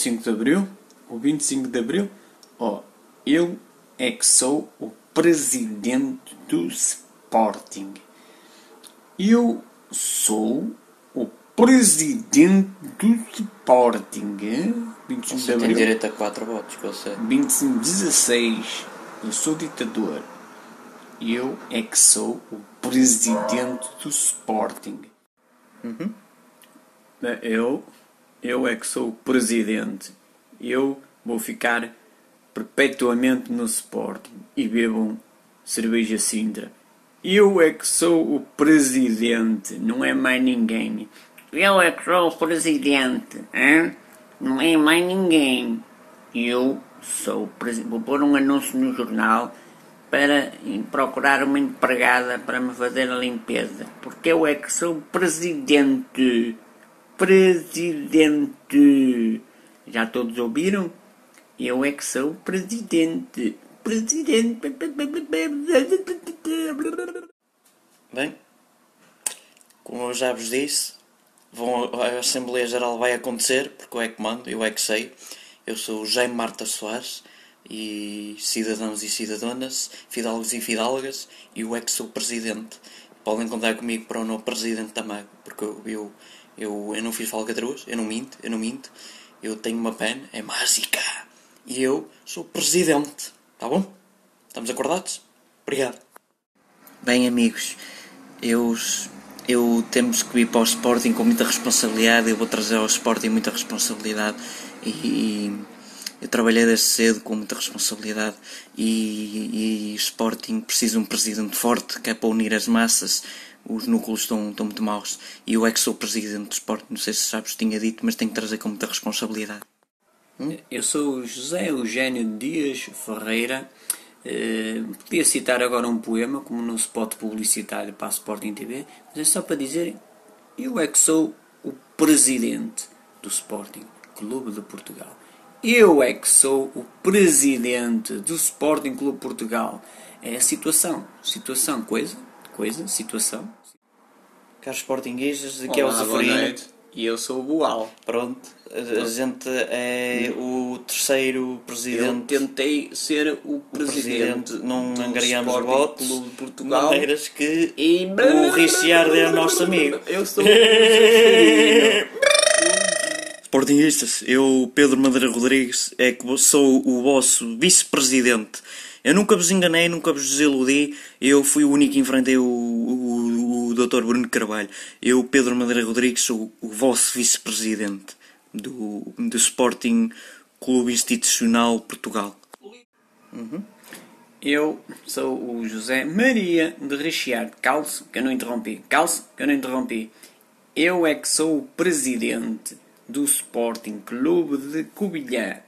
o 25 de Abril, o 25 de Abril, ó, eu é que sou o presidente do Sporting. Eu sou o presidente do Sporting. 25 Você de tem Abril. direito a 4 votos, que eu sei. 25 16. Eu sou ditador. Eu é que sou o presidente do Sporting. Eu, eu é que sou o presidente. Eu vou ficar perpetuamente no Sporting e bebam cerveja Sintra. Eu é que sou o presidente, não é mais ninguém. Eu é que sou o presidente, hein? não é mais ninguém. Eu sou o presidente. Vou pôr um anúncio no jornal para procurar uma empregada para me fazer a limpeza. Porque eu é que sou o presidente. Presidente. Já todos ouviram? Eu é que sou presidente. Presidente. Bem, como eu já vos disse, vão, a Assembleia Geral vai acontecer, porque eu é que mando, eu é que sei. Eu sou o Jaime Marta Soares, e cidadãos e cidadãs, fidalgos e fidalgas, e eu é que sou o presidente. Podem contar comigo para o novo presidente da MAG, porque eu, eu, eu, eu não fiz falcatruas, eu não minto, eu não minto. Eu tenho uma pena, é mágica. E eu sou presidente, tá bom? Estamos acordados? Obrigado. Bem, amigos, eu, eu temos que ir para o Sporting com muita responsabilidade. Eu vou trazer ao Sporting muita responsabilidade e, e eu trabalhei desde cedo com muita responsabilidade. E, e Sporting precisa de um presidente forte que é para unir as massas. Os núcleos estão, estão muito maus. E eu é que sou presidente do Sporting. Não sei se sabes, tinha dito, mas tenho que trazer com muita responsabilidade. Eu sou o José Eugênio Dias Ferreira. Eh, podia citar agora um poema, como no spot publicitário para a Sporting TV, mas é só para dizer: eu é que sou o presidente do Sporting Clube de Portugal. Eu é que sou o presidente do Sporting Clube de Portugal. É a situação. Situação, coisa, coisa, situação. Caros Sportinguistas, aqui é o Olá, boa Zeferino. noite. E eu sou o Boal. Pronto, a, gente é o terceiro Eu presidente. tentei ser o presidente. não angariamos votos, Clube de Portugal. maneiras que E... o Ricciardo é nosso amigo. Eu sou o. Sportingistas, eu, Pedro Madeira Rodrigues, é que sou o vosso vice-presidente. Eu nunca vos enganei, nunca vos desiludi. Eu fui o único que enfrentei o, o, o Dr. Bruno Carvalho. Eu, Pedro Madeira Rodrigues, sou o vosso vice-presidente do, do Sporting Clube Institucional Portugal. Eu sou o José Maria de Rechiar. Calço, que eu não interrompi. Calço, que eu não interrompi. Eu é que sou o presidente do Sporting Clube de Covilhã.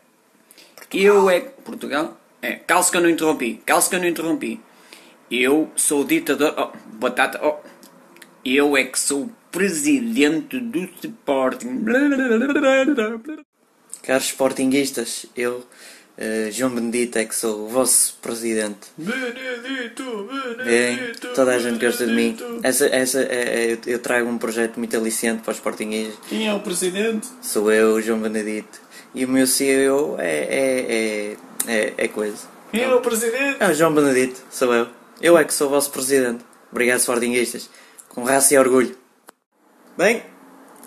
Eu é que... Portugal? É, calço que eu não interrompi. Calço que eu não interrompi. Eu sou o ditador... Oh, batata... Oh. Eu é que sou o presidente do Sporting. Caros Sportinguistas, eu, eh, João Benedito, é que sou o vosso presidente. Benedito, Bem, Benedito, toda a gente gosta de mim. Essa, essa, é, é- eu- trago um projeto muito aliciante para os Sportinguistas. Quem é o presidente? Sou eu, João Benedito. E o meu CEO é, é, é, é, coisa. É o presidente? É o João Benedito, sou eu. Eu é que sou o vosso presidente. Obrigado, Sportinguistas. Com raça e orgulho. Bem,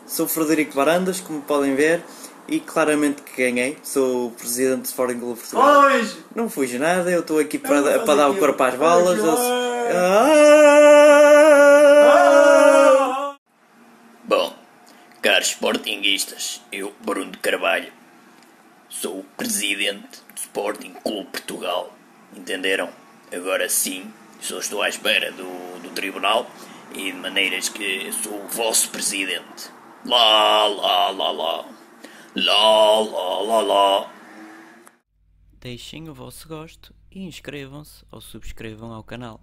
sou o Frederico Varandas, como podem ver, e claramente que ganhei. Sou o presidente do Sporting Clube de Portugal. Hoje! Não fujo nada, eu estou aqui para, Eu para dar o corpo às balas. Ai, eu- Ah! Bom, caros sportinguistas, eu, Bruno de Carvalho, sou o presidente do Sporting Clube Portugal. Entenderam? Agora sim, só estou à espera do, do tribunal e de maneiras que sou o vosso presidente. Lá, lá, lá, lá. Lá, lá, lá, lá. Deixem o vosso gosto e inscrevam-se ou subscrevam ao canal.